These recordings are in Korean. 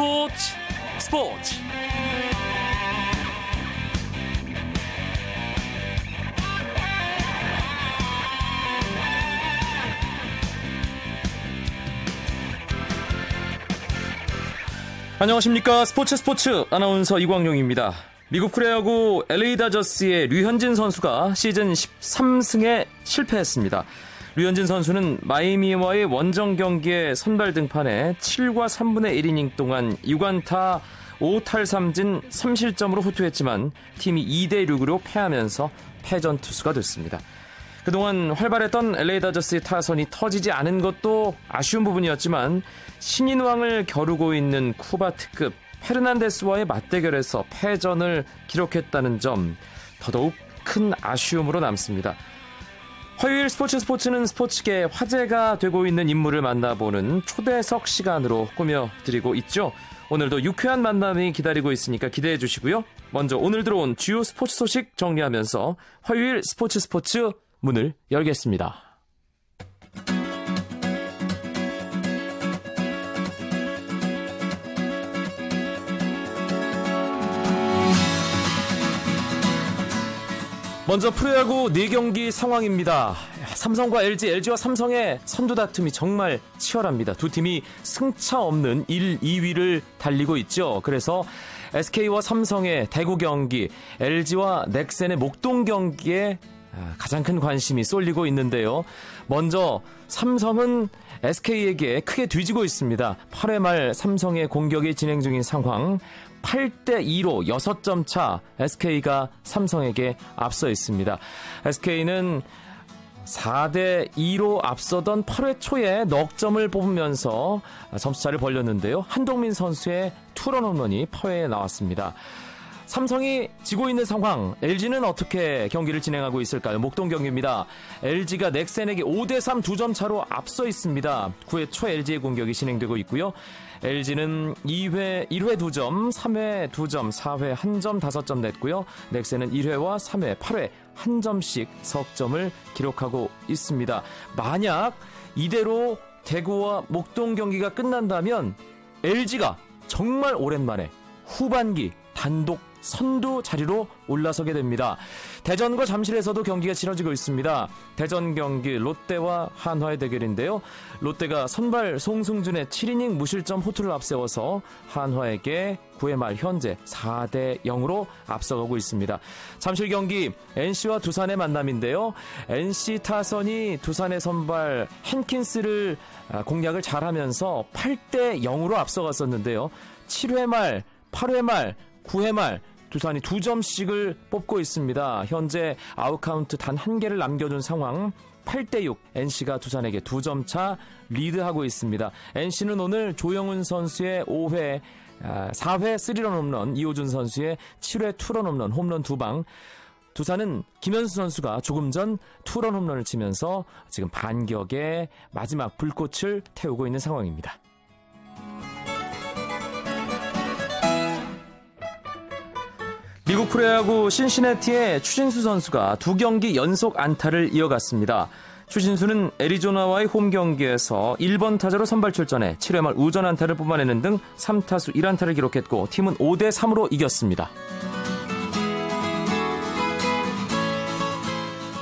스포츠 스포츠 안녕하십니까 스포츠 스포츠 아나운서 이광용입니다. 미국 프레야구 LA 다저스의 류현진 선수가 시즌 13승에 실패했습니다. 류현진 선수는 마이미와의 원정 경기에 선발 등판해 7과 3분의 1이닝 동안 6안타 5탈3진 3실점으로 호투했지만 팀이 2대 6으로 패하면서 패전 투수가 됐습니다. 그동안 활발했던 LA 다저스의 타선이 터지지 않은 것도 아쉬운 부분이었지만 신인왕을 겨루고 있는 쿠바 특급 페르난데스와의 맞대결에서 패전을 기록했다는 점 더더욱 큰 아쉬움으로 남습니다. 화요일 스포츠 스포츠는 스포츠계 화제가 되고 있는 인물을 만나보는 초대석 시간으로 꾸며드리고 있죠. 오늘도 유쾌한 만남이 기다리고 있으니까 기대해 주시고요. 먼저 오늘 들어온 주요 스포츠 소식 정리하면서 화요일 스포츠 스포츠 문을 열겠습니다. 먼저 프로야구 4경기 상황입니다. 삼성과 LG, LG와 삼성의 선두 다툼이 정말 치열합니다. 두 팀이 승차 없는 1, 2위를 달리고 있죠. 그래서 SK와 삼성의 대구 경기, LG와 넥센의 목동 경기에 아, 가장 큰 관심이 쏠리고 있는데요. 먼저 삼성은 SK에게 크게 뒤지고 있습니다. 8회 말 삼성의 공격이 진행 중인 상황. 8대 2로 6점 차 SK가 삼성에게 앞서 있습니다. SK는 4대 2로 앞서던 8회 초에 넉 점을 뽑으면서 점수차를 벌렸는데요. 한동민 선수의 투런 홈런이 8회에 나왔습니다. 삼성이 지고 있는 상황, LG는 어떻게 경기를 진행하고 있을까요? 목동 경기입니다. LG가 넥센에게 5대3 두 점 차로 앞서 있습니다. 9회 초 LG의 공격이 진행되고 있고요. LG는 2회, 1회 2점, 3회 2점, 4회 1점, 5점 냈고요. 넥센은 1회와 3회, 8회 1점씩 석점을 기록하고 있습니다. 만약 이대로 대구와 목동 경기가 끝난다면 LG가 정말 오랜만에 후반기 단독 선두 자리로 올라서게 됩니다. 대전과 잠실에서도 경기가 치러지고 있습니다. 대전 경기 롯데와 한화의 대결인데요. 롯데가 선발 송승준의 7이닝 무실점 호투를 앞세워서 한화에게 9회 말 현재 4대 0으로 앞서가고 있습니다. 잠실 경기 NC와 두산의 만남인데요. NC 타선이 두산의 선발 핸킨스를 아, 공략을 잘하면서 8대 0으로 앞서갔었는데요. 7회 말, 8회 말, 9회 말 두산이 두 점씩을 뽑고 있습니다. 현재 아웃카운트 단 한 개를 남겨둔 상황. 8대6 NC가 두산에게 두 점 차 리드하고 있습니다. NC는 오늘 조영훈 선수의 5회 4회 3런 홈런, 이호준 선수의 7회 투런 홈런, 홈런 두방 두산은 김현수 선수가 조금 전 투런 홈런을 치면서 지금 반격의 마지막 불꽃을 태우고 있는 상황입니다. 미국 프로야구 신시내티의 추신수 선수가 두 경기 연속 안타를 이어갔습니다. 추신수는 애리조나와의 홈 경기에서 1번 타자로 선발 출전해 7회 말 우전 안타를 뽑아내는 등 3타수 1안타를 기록했고 팀은 5대 3으로 이겼습니다.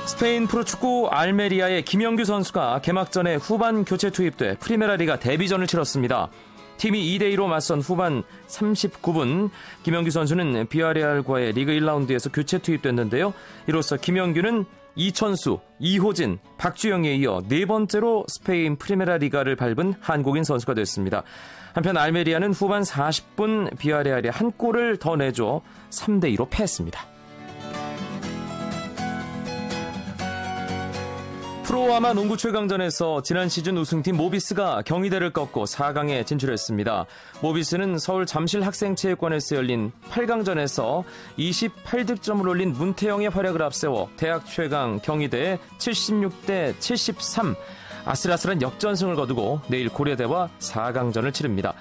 스페인 프로축구 알메리아의 김영규 선수가 개막전에 후반 교체 투입돼 프리메라리가 데뷔전을 치렀습니다. 팀이 2대2로 맞선 후반 39분 김영규 선수는 비아레알과의 리그 1라운드에서 교체 투입됐는데요. 이로써 김영규는 이천수, 이호진, 박주영에 이어 네 번째로 스페인 프리메라 리가를 밟은 한국인 선수가 됐습니다. 한편 알메리아는 후반 40분 비아레알에 한 골을 더 내줘 3대2로 패했습니다. 프로아마 농구 최강전에서 지난 시즌 우승팀 모비스가 경희대를 꺾고 4강에 진출했습니다. 모비스는 서울 잠실 학생체육관에서 열린 8강전에서 28득점을 올린 문태영의 활약을 앞세워 대학 최강 경희대에 76대 73 아슬아슬한 역전승을 거두고 내일 고려대와 4강전을 치릅니다.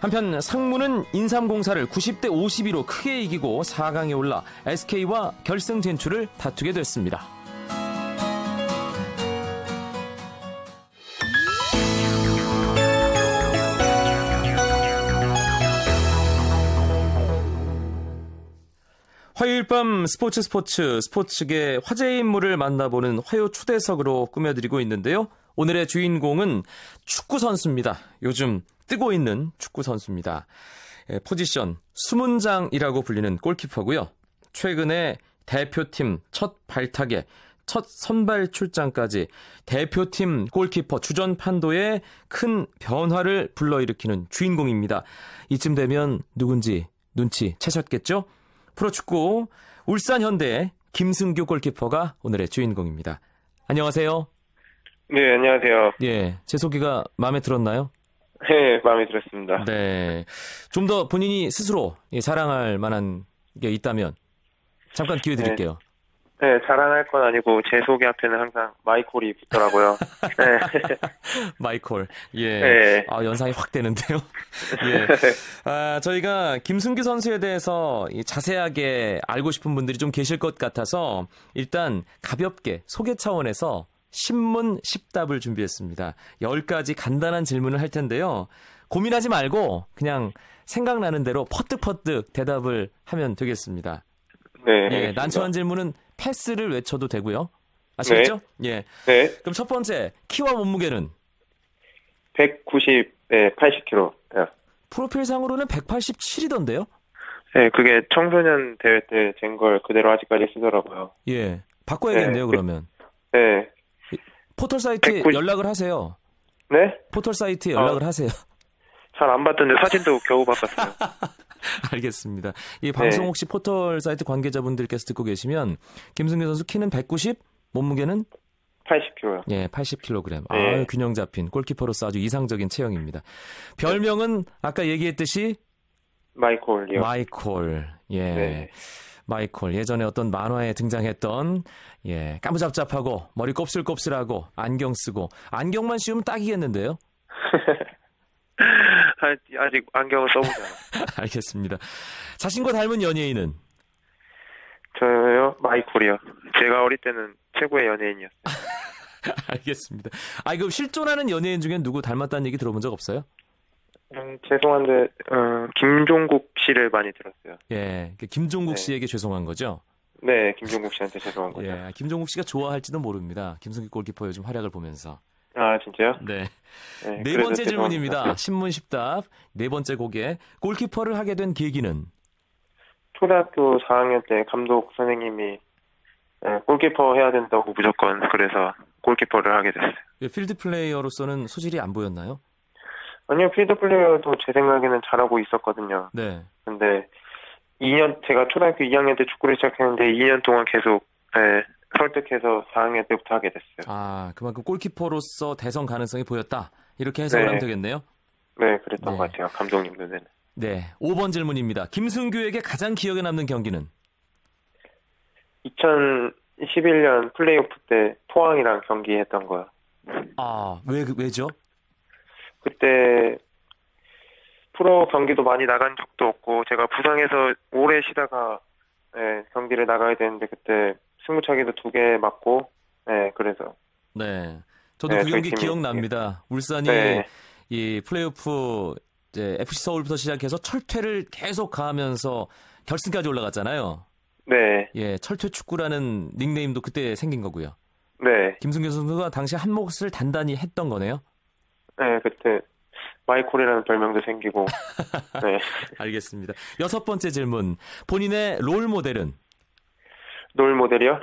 한편 상무는 인삼공사를 90대 52로 크게 이기고 4강에 올라 SK와 결승 진출을 다투게 됐습니다. 매일 밤 스포츠 스포츠 스포츠계 화제 인물을 만나보는 화요 초대석으로 꾸며드리고 있는데요. 오늘의 주인공은 축구 선수입니다. 요즘 뜨고 있는 축구 선수입니다. 예, 포지션 수문장이라고 불리는 골키퍼고요. 최근에 대표팀 첫 발탁에 첫 선발 출장까지 대표팀 골키퍼 주전 판도에 큰 변화를 불러일으키는 주인공입니다. 이쯤 되면 누군지 눈치 채셨겠죠? 프로축구 울산 현대 김승규 골키퍼가 오늘의 주인공입니다. 안녕하세요. 네, 안녕하세요. 예, 제 소개가 마음에 들었나요? 네, 마음에 들었습니다. 네. 좀 더 본인이 스스로 자랑할 만한 게 있다면 잠깐 기회 드릴게요. 네, 네 자랑할 건 아니고 제 소개 앞에는 항상 마이콜이 붙더라고요. 네. 마이콜. 예. 네. 아, 연상이 확 되는데요. 예. 아, 저희가 김승규 선수에 대해서 자세하게 알고 싶은 분들이 좀 계실 것 같아서 일단 가볍게 소개 차원에서 신문 10답을 준비했습니다. 10가지 간단한 질문을 할 텐데요. 고민하지 말고 그냥 생각나는 대로 퍼뜩퍼뜩 대답을 하면 되겠습니다. 네. 예, 난처한 질문은 패스를 외쳐도 되고요. 아시겠죠? 네. 예. 네. 그럼 첫 번째, 키와 몸무게는? 190, 네, 80kg. 네. 프로필상으로는 187이던데요? 네, 그게 청소년 대회 때 잰 걸 그대로 아직까지 쓰더라고요. 예. 바꿔야겠네요, 네. 그러면. 네. 포털 사이트에 190... 연락을 하세요. 네? 포털 사이트에 연락을 어, 하세요. 잘안 받던데 사진도 겨우 바꿨어요. 알겠습니다. 이 방송 네. 혹시 포털 사이트 관계자분들께서 듣고 계시면 김승규 선수 키는 190, 몸무게는 80kg. 예, 80kg. 네. 아, 균형 잡힌 골키퍼로서 아주 이상적인 체형입니다. 별명은 아까 얘기했듯이 마이콜이요. 마이콜. 예. 네. 마이콜 예전에 어떤 만화에 등장했던 예 까무잡잡하고 머리 곱슬곱슬하고 안경 쓰고 안경만 씌우면 딱이겠는데요. 아직 안경을 써보잖아. 알겠습니다. 자신과 닮은 연예인은? 저요? 마이콜이요. 제가 어릴 때는 최고의 연예인이었어요. 알겠습니다. 아, 그럼 실존하는 연예인 중엔 누구 닮았다는 얘기 들어본 적 없어요? 음, 죄송한데 어, 김종국 씨를 많이 들었어요. 예, 그 김종국 네. 씨에게 죄송한 거죠? 네, 김종국 씨한테 죄송한 거죠. 예, 김종국 씨가 좋아할지도 모릅니다. 김승기 골키퍼 요즘 활약을 보면서. 아, 진짜요? 네. 네, 네 번째 질문입니다. 신문 10답. 네 번째 곡에 골키퍼를 하게 된 계기는? 초등학교 4학년 때 감독 선생님이 네, 골키퍼 해야 된다고 무조건 그래서 골키퍼를 하게 됐어요. 예, 필드 플레이어로서는 소질이 안 보였나요? 아니요, 필드 플레이어도 제 생각에는 잘하고 있었거든요. 네. 근데 2년 제가 초등학교 2학년 때 축구를 시작했는데 2년 동안 계속 네, 설득해서 4학년 때부터 하게 됐어요. 아, 그만큼 골키퍼로서 대선 가능성이 보였다. 이렇게 해석을 네. 하면 되겠네요. 네, 그랬던 네. 것 같아요. 감독님 눈에는. 네, 5번 질문입니다. 김승규에게 가장 기억에 남는 경기는? 2011년 플레이오프 때 포항이랑 경기했던 거요. 아, 왜 왜죠? 그때 프로 경기도 많이 나간 적도 없고 제가 부상해서 오래 쉬다가 네, 경기를 나가야 되는데 그때 승부차기도 두 개 맞고 네 그래서 네 저도 네, 그 경기 기억납니다. 울산이 네. 이 플레이오프 이제 FC 서울부터 시작해서 철퇴를 계속 가하면서 결승까지 올라갔잖아요. 네. 예, 철퇴 축구라는 닉네임도 그때 생긴 거고요. 네. 김승규 선수가 당시 한 몫을 단단히 했던 거네요. 네, 그때 마이콜이라는 별명도 생기고. 네. 알겠습니다. 여섯 번째 질문. 본인의 롤 모델은? 롤 모델이요?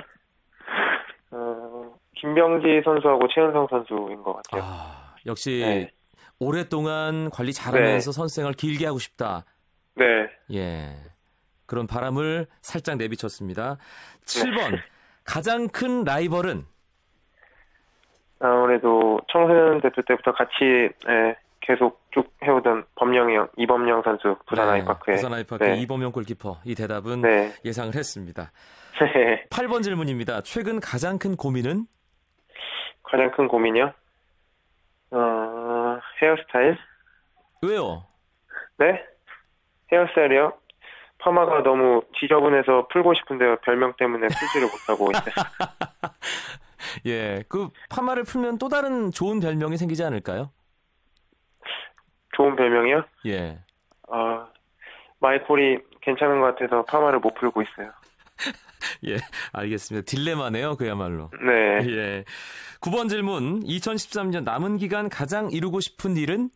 어, 김병지 선수하고 최은성 선수인 것 같아요. 아, 역시 네. 오랫동안 관리 잘하면서 네. 선생을 길게 하고 싶다. 네. 예. 그런 바람을 살짝 내비쳤습니다. 7번. 네. 가장 큰 라이벌은? 아무래도 청소년 대표 때부터 같이 예, 계속 쭉 해오던 범영이 형, 이범영 선수 부산 네, 아이파크에 부산 아이파크 네. 이범영 골키퍼 이 대답은 네. 예상을 했습니다. 네. 8번 질문입니다. 최근 가장 큰 고민은? 가장 큰 고민이요? 어, 헤어스타일? 왜요? 네? 헤어스타일이요? 파마가 너무 지저분해서 풀고 싶은데 별명 때문에 풀지를 못하고 있어요. 예, 그 파마를 풀면 또 다른 좋은 별명이 생기지 않을까요? 좋은 별명이요? 예. 아, 마이콜이 괜찮은 것 같아서 파마를 못 풀고 있어요. 예, 알겠습니다. 딜레마네요, 그야말로. 네. 예. 9번 질문. 2013년 남은 기간 가장 이루고 싶은 일은?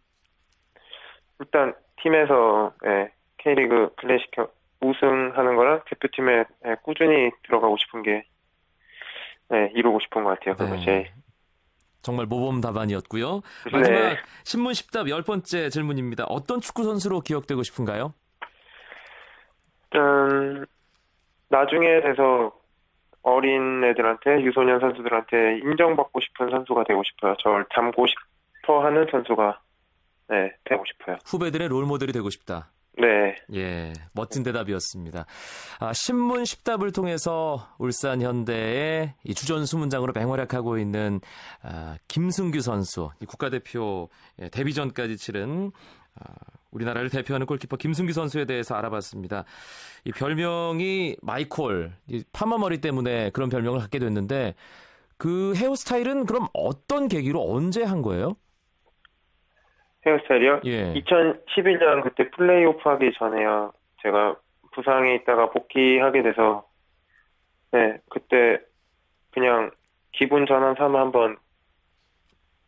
일단 팀에서 예, K리그 클래식 우승하는 거랑 대표팀에 예, 꾸준히 들어가고 싶은 게 예, 이루고 싶은 것 같아요. 그것이 네. 정말 모범 답안이었고요. 마지막 네. 신문 10답 열 번째 질문입니다. 어떤 축구 선수로 기억되고 싶은가요? 일단 나중에 돼서 어린 애들한테 유소년 선수들한테 인정받고 싶은 선수가 되고 싶어요. 저를 닮고 싶어 하는 선수가 네, 되고 싶어요. 후배들의 롤 모델이 되고 싶다. 네. 예, 멋진 대답이었습니다. 아, 신문 10답을 통해서 울산 현대의 이 주전 수문장으로 맹활약하고 있는 아, 김승규 선수, 이 국가대표 예, 데뷔전까지 치른 아, 우리나라를 대표하는 골키퍼 김승규 선수에 대해서 알아봤습니다. 이 별명이 마이콜, 이 파마 머리 때문에 그런 별명을 갖게 됐는데 그 헤어스타일은 그럼 어떤 계기로 언제 한 거예요? 헤어스타일이요? 예. 2011년 그때 플레이오프 하기 전에요. 제가 부상에 있다가 복귀하게 돼서 네, 그때 그냥 기분 전환 삼아 한번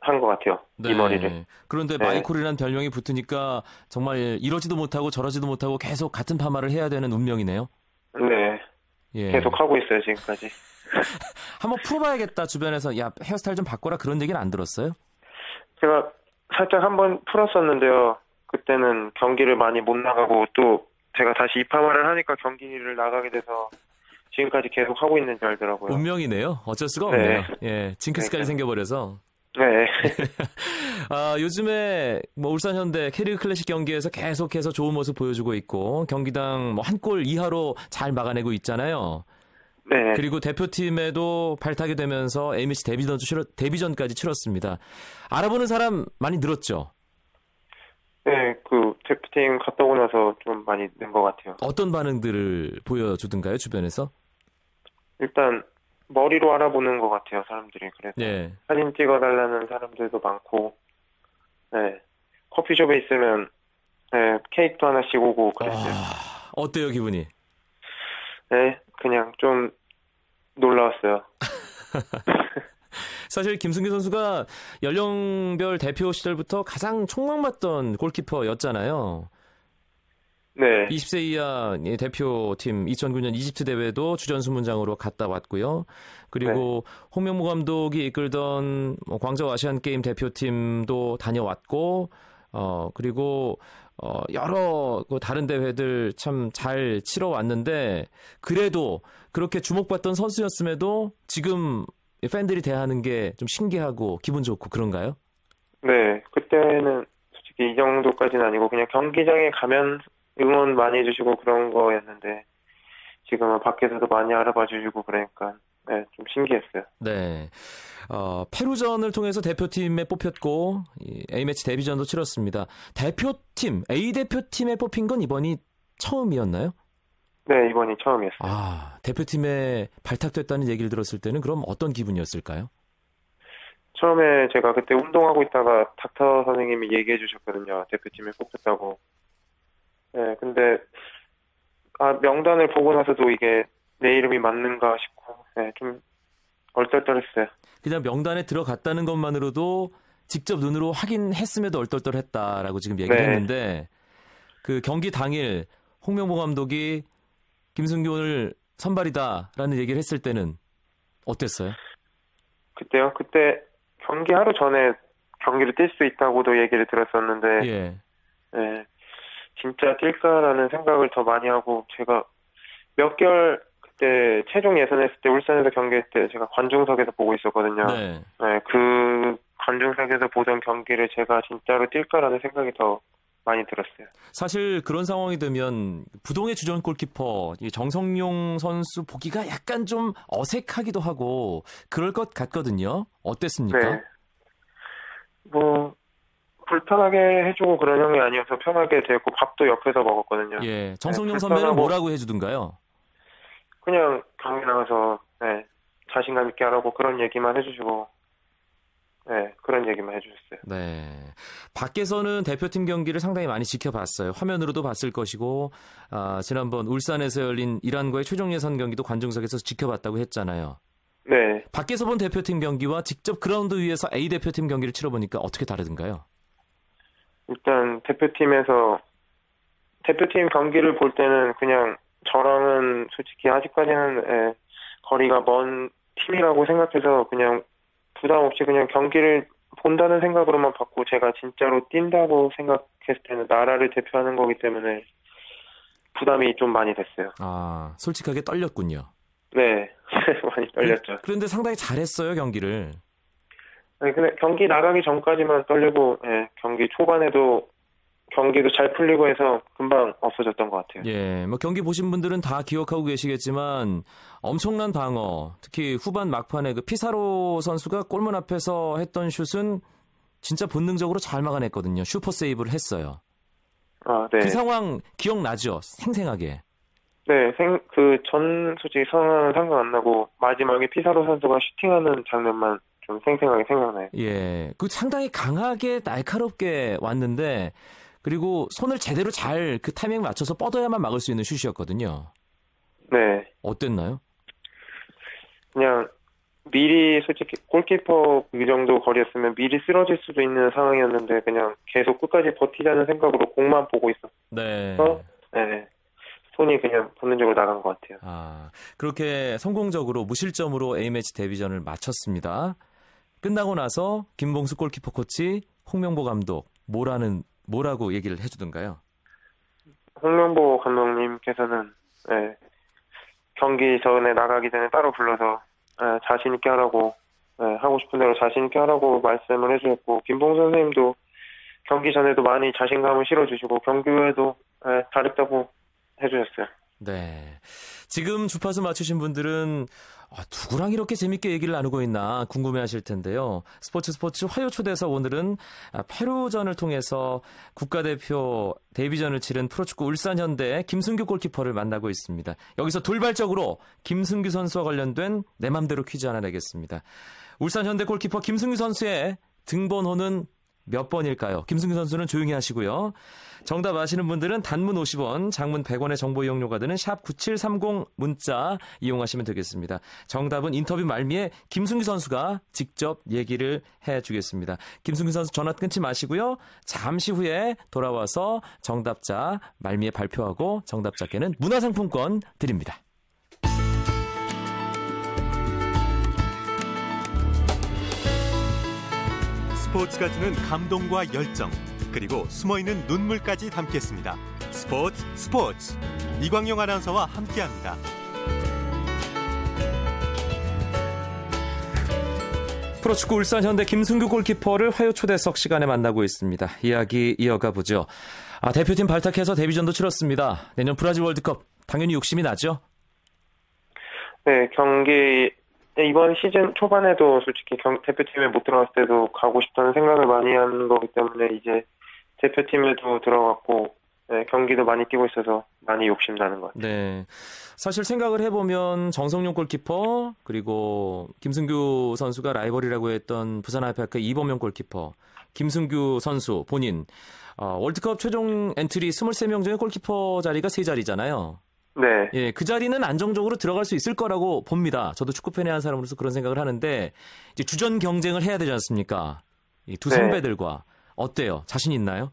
한 것 같아요. 이 머리를. 그런데 네. 마이콜이라는 별명이 붙으니까 정말 이러지도 못하고 저러지도 못하고 계속 같은 파마를 해야 되는 운명이네요. 네, 예. 계속 하고 있어요 지금까지. 한번 풀어봐야겠다 주변에서 야 헤어스타일 좀 바꿔라 그런 얘기는 안 들었어요? 제가 살짝 한번 풀었었는데요. 그때는 경기를 많이 못 나가고 또 제가 다시 입하마를 하니까 경기를 나가게 돼서 지금까지 계속 하고 있는 줄 알더라고요. 운명이네요. 어쩔 수가 네. 없네요. 예, 징크스까지. 생겨버려서. 네, 아, 요즘에 뭐 울산 현대 캐리그 클래식 경기에서 계속해서 좋은 모습 보여주고 있고 경기당 뭐 한 골 이하로 잘 막아내고 있잖아요. 네, 그리고 대표팀에도 발탁이 되면서 A매치 데뷔전, 데뷔전까지 치렀습니다. 알아보는 사람 많이 늘었죠? 네, 그 대표팀 갔다 오고 나서 좀 많이 는 것 같아요. 어떤 반응들을 보여주던가요, 주변에서? 일단 머리로 알아보는 것 같아요 사람들이 그래서 예. 사진 찍어달라는 사람들도 많고, 네, 커피숍에 있으면 네, 케이크도 하나씩 오고 그랬어요. 아, 어때요, 기분이? 네, 그냥 좀 놀라웠어요. 사실 김승규 선수가 연령별 대표 시절부터 가장 촉망받던 골키퍼였잖아요. 네, 20세 이하 대표팀 2009년 이집트 대회도 주전 수문장으로 갔다 왔고요. 그리고 홍명보 감독이 이끌던 뭐 광저우 아시안 게임 대표팀도 다녀왔고, 어 그리고 어 여러 그 다른 대회들 참 잘 치러 왔는데 그래도 그렇게 주목받던 선수였음에도 지금 팬들이 대하는 게 좀 신기하고 기분 좋고 그런가요? 네, 그때는 솔직히 이 정도까지는 아니고 그냥 경기장에 가면 응원 많이 해주시고 그런 거였는데 지금은 밖에서도 많이 알아봐 주시고 그러니까 네, 좀 신기했어요. 네. 어, 페루전을 통해서 대표팀에 뽑혔고 이 A매치 데뷔전도 치렀습니다. 대표팀, A 대표팀에 뽑힌 건 이번이 처음이었나요? 네, 이번이 처음이었어요. 아, 대표팀에 발탁됐다는 얘기를 들었을 때는 그럼 어떤 기분이었을까요? 처음에 제가 그때 운동하고 있다가 닥터 선생님이 얘기해 주셨거든요. 대표팀에 뽑혔다고. 네, 근데 아, 명단을 보고 나서도 이게 내 이름이 맞는가 싶고 네, 좀 얼떨떨했어요. 그냥 명단에 들어갔다는 것만으로도 직접 눈으로 확인했음에도 얼떨떨했다라고 지금 얘기를 네. 했는데 그 경기 당일 홍명보 감독이 김승규 오늘 선발이다라는 얘기를 했을 때는 어땠어요? 그때요? 그때 경기 하루 전에 경기를 뛸 수 있다고도 얘기를 들었었는데 예. 네, 진짜 뛸까라는 생각을 더 많이 하고 제가 몇 개월 그때 최종 예선했을 때 울산에서 경기했을 때 제가 관중석에서 보고 있었거든요. 네. 네, 그 관중석에서 보던 경기를 제가 진짜로 뛸까라는 생각이 더 많이 들었어요. 사실 그런 상황이 되면 부동의 주전 골키퍼 이 정성용 선수 보기가 약간 좀 어색하기도 하고 그럴 것 같거든요. 어땠습니까? 네. 뭐 불편하게 해주고 그런 형이 아니어서 편하게 됐고 밥도 옆에서 먹었거든요. 예. 정성용 네, 선배는 불편하고- 뭐라고 해주던가요? 그냥 경기 나가서 네, 자신감 있게 하라고 그런 얘기만 해주시고 네, 그런 얘기만 해주셨어요. 네. 밖에서는 대표팀 경기를 상당히 많이 지켜봤어요. 화면으로도 봤을 것이고, 아, 지난번 울산에서 열린 이란과의 최종 예선 경기도 관중석에서 지켜봤다고 했잖아요. 네. 밖에서 본 대표팀 경기와 직접 그라운드 위에서 A 대표팀 경기를 치러보니까 어떻게 다르던가요? 일단 대표팀에서 대표팀 경기를 볼 때는 그냥 저랑은 솔직히 아직까지는 예, 거리가 먼 팀이라고 생각해서 그냥 부담 없이 그냥 경기를 본다는 생각으로만 봤고 제가 진짜로 뛴다고 생각했을 때는 나라를 대표하는 거기 때문에 부담이 좀 많이 됐어요. 아, 솔직하게 떨렸군요. 네, 많이 떨렸죠. 그런데 상당히 잘했어요, 경기를. 아니, 근데 경기 나가기 전까지만 떨리고, 예, 경기 초반에도 경기도 잘 풀리고 해서 금방 없어졌던 것 같아요. 예, 뭐 경기 보신 분들은 다 기억하고 계시겠지만 엄청난 방어, 특히 후반 막판에 그 피사로 선수가 골문 앞에서 했던 슛은 진짜 본능적으로 잘 막아냈거든요. 슈퍼 세이브를 했어요. 아, 네. 그 상황 기억나죠? 생생하게. 네, 생, 그 전 솔직히 상황은 상관 안 나고 마지막에 피사로 선수가 슈팅하는 장면만 좀 생생하게 생각나요. 예, 그 상당히 강하게 날카롭게 왔는데 그리고 손을 제대로 잘 그 타이밍 맞춰서 뻗어야만 막을 수 있는 슛이었거든요. 네, 어땠나요? 그냥 미리 솔직히 골키퍼 이 정도 거리였으면 미리 쓰러질 수도 있는 상황이었는데 그냥 계속 끝까지 버티자는 생각으로 공만 보고 있었어. 네. 네, 손이 그냥 본능적으로 나간 것 같아요. 아, 그렇게 성공적으로 무실점으로 A매치 데뷔전을 마쳤습니다. 끝나고 나서 김봉수 골키퍼 코치, 홍명보 감독 뭐라는 뭐라고 얘기를 해주던가요? 홍명보 감독님께서는 네, 경기 전에 나가기 전에 따로 불러서 네, 자신 있게 하라고 네, 하고 싶은 대로 자신 있게 하라고 말씀을 해주셨고 김봉수 선생님도 경기 전에도 많이 자신감을 실어주시고 경기 후에도 네, 잘했다고 해주셨어요. 네. 지금 주파수 맞추신 분들은 아, 누구랑 이렇게 재밌게 얘기를 나누고 있나 궁금해하실 텐데요. 스포츠 스포츠 화요 초대석 오늘은 아, 페루전을 통해서 국가대표 데뷔전을 치른 프로축구 울산현대 김승규 골키퍼를 만나고 있습니다. 여기서 돌발적으로 김승규 선수와 관련된 내 맘대로 퀴즈 하나 내겠습니다. 울산현대 골키퍼 김승규 선수의 등번호는 몇 번일까요? 김승규 선수는 조용히 하시고요. 정답 아시는 분들은 단문 50원, 장문 100원의 정보 이용료가 드는 샵 9730 문자 이용하시면 되겠습니다. 정답은 인터뷰 말미에 김승규 선수가 직접 얘기를 해 주겠습니다. 김승규 선수 전화 끊지 마시고요. 잠시 후에 돌아와서 정답자 말미에 발표하고 정답자께는 문화상품권 드립니다. 스포츠가 주는 감동과 열정 그리고 숨어있는 눈물까지 담겠습니다. 스포츠 스포츠 이광용 아나운서와 함께합니다. 프로축구 울산 현대 김승규 골키퍼를 화요 초대석 시간에 만나고 있습니다. 이야기 이어가 보죠. 아, 대표팀 발탁해서 데뷔전도 치렀습니다. 내년 브라질 월드컵 당연히 욕심이 나죠? 네, 경기 이번 시즌 초반에도 솔직히 경, 대표팀에 못 들어갔을 때도 가고 싶다는 생각을 많이 하는 거기 때문에 이제 대표팀에도 들어갔고 네, 경기도 많이 뛰고 있어서 많이 욕심 나는 것 같아요. 네. 사실 생각을 해보면 정성룡 골키퍼 그리고 김승규 선수가 라이벌이라고 했던 부산 아이파크 이범영 골키퍼 김승규 선수 본인 어, 월드컵 최종 엔트리 23명 중에 골키퍼 자리가 3자리잖아요. 네. 예, 그 자리는 안정적으로 들어갈 수 있을 거라고 봅니다. 저도 축구 팬의 한 사람으로서 그런 생각을 하는데 이제 주전 경쟁을 해야 되지 않습니까? 이두 네. 선배들과 어때요? 자신 있나요?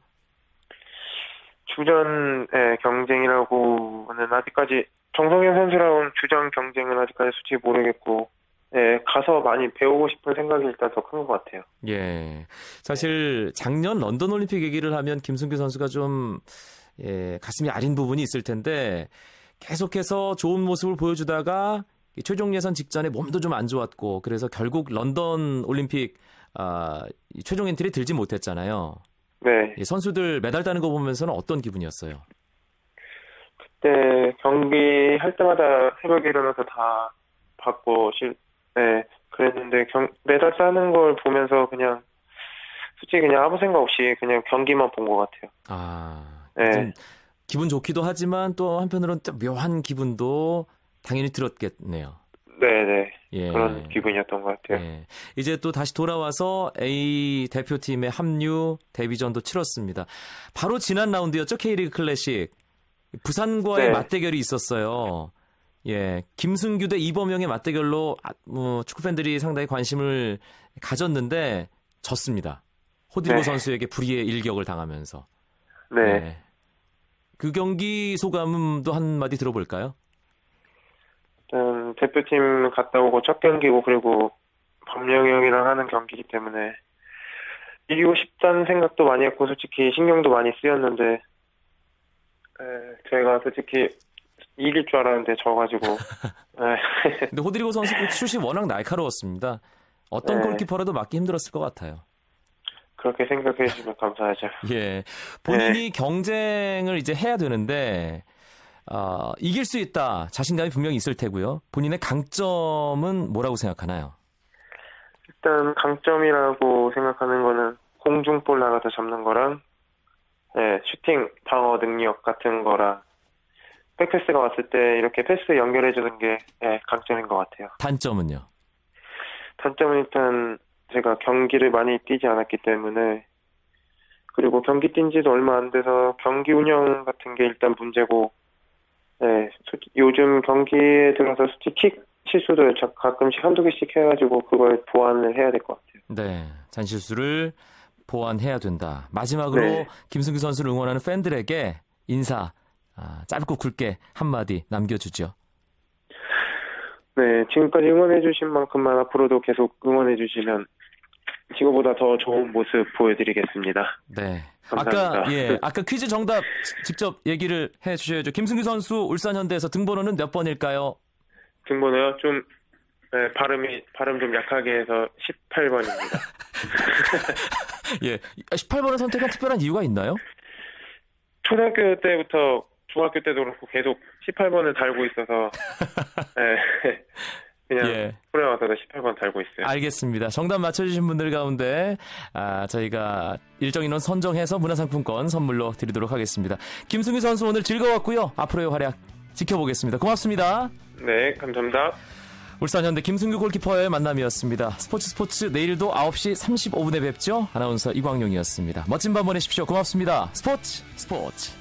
주전의 경쟁이라고는 아직까지 정성현 선수랑 주전 경쟁은 아직까지 솔직히 모르겠고 예, 가서 많이 배우고 싶은 생각이 일단 더 큰 것 같아요. 예. 사실 작년 런던 올림픽 얘기를 하면 김승규 선수가 좀 예, 가슴이 아린 부분이 있을 텐데 계속해서 좋은 모습을 보여주다가 최종 예선 직전에 몸도 좀 안 좋았고 그래서 결국 런던 올림픽 아, 최종 엔트리 들지 못했잖아요. 네. 이 선수들 메달 따는 거 보면서는 어떤 기분이었어요? 그때 경기 할 때마다 새벽에 일어나서 다 봤고 실, 네, 그랬는데 경, 메달 따는 걸 보면서 그냥 솔직히 그냥 아무 생각 없이 그냥 경기만 본 것 같아요. 아, 네. 좀 기분 좋기도 하지만 또 한편으로는 또 묘한 기분도 당연히 들었겠네요. 네, 네. 예. 그런 기분이었던 것 같아요. 예. 이제 또 다시 돌아와서 A 대표팀의 합류 데뷔전도 치렀습니다. 바로 지난 라운드였죠 K리그 클래식. 부산과의 네. 맞대결이 있었어요. 예, 김승규 대 이범영의 맞대결로 아, 뭐, 축구 팬들이 상당히 관심을 가졌는데 졌습니다. 호드리고 네. 선수에게 불의의 일격을 당하면서. 네. 예. 그 경기 소감도 한 마디 들어볼까요? 일단 대표팀 갔다 오고 첫 경기고 그리고 범영이 형이랑 하는 경기이기 때문에 이기고 싶다는 생각도 많이 했고 솔직히 신경도 많이 쓰였는데 에, 저희가 솔직히 이길 줄 알았는데 져가지고 에, 근데 호드리고 선수 그 슛이 워낙 날카로웠습니다. 어떤 네. 골키퍼라도 맞기 힘들었을 것 같아요. 그렇게 생각해 주시면 감사하죠. 예. 본인이 네. 경쟁을 이제 해야 되는데, 어, 이길 수 있다. 자신감이 분명히 있을 테고요. 본인의 강점은 뭐라고 생각하나요? 일단 강점이라고 생각하는 거는 공중볼 나가서 잡는 거랑 예, 슈팅 방어 능력 같은 거랑 백패스가 왔을 때 이렇게 패스 연결해 주는 게 예, 강점인 것 같아요. 단점은요? 단점은 일단 제가 경기를 많이 뛰지 않았기 때문에 그리고 경기 뛴 지도 얼마 안 돼서 경기 운영 같은 게 일단 문제고 네, 요즘 경기에 들어서 솔직히 킥 실수도 자- 가끔씩 한두 개씩 해가지고 그걸 보완을 해야 될 것 같아요. 네. 잔실수를 보완해야 된다. 마지막으로 네. 김승규 선수를 응원하는 팬들에게 인사, 아, 짧고 굵게 한마디 남겨주죠. 네, 지금까지 응원해주신 만큼만 앞으로도 계속 응원해주시면 지금보다 더 좋은 모습 보여드리겠습니다. 네. 감사합니다. 아까, 예, 아까 퀴즈 정답 직접 얘기를 해 주셔야죠. 김승규 선수 울산 현대에서 등번호는 몇 번일까요? 등번호요? 좀 네, 발음이 발음 좀 약하게 해서 18번입니다. 예. 18번을 선택한 특별한 이유가 있나요? 초등학교 때부터 중학교 때도 그렇고 계속 18번을 달고 있어서 네, 그냥 예. 와서도 18번 달고 있어요. 알겠습니다. 정답 맞춰주신 분들 가운데 아, 저희가 일정 인원 선정해서 문화상품권 선물로 드리도록 하겠습니다. 김승규 선수 오늘 즐거웠고요. 앞으로의 활약 지켜보겠습니다. 고맙습니다. 네, 감사합니다. 울산현대 김승규 골키퍼의 만남이었습니다. 스포츠 스포츠 내일도 9시 35분에 뵙죠. 아나운서 이광용이었습니다. 멋진 밤 보내십시오. 고맙습니다. 스포츠 스포츠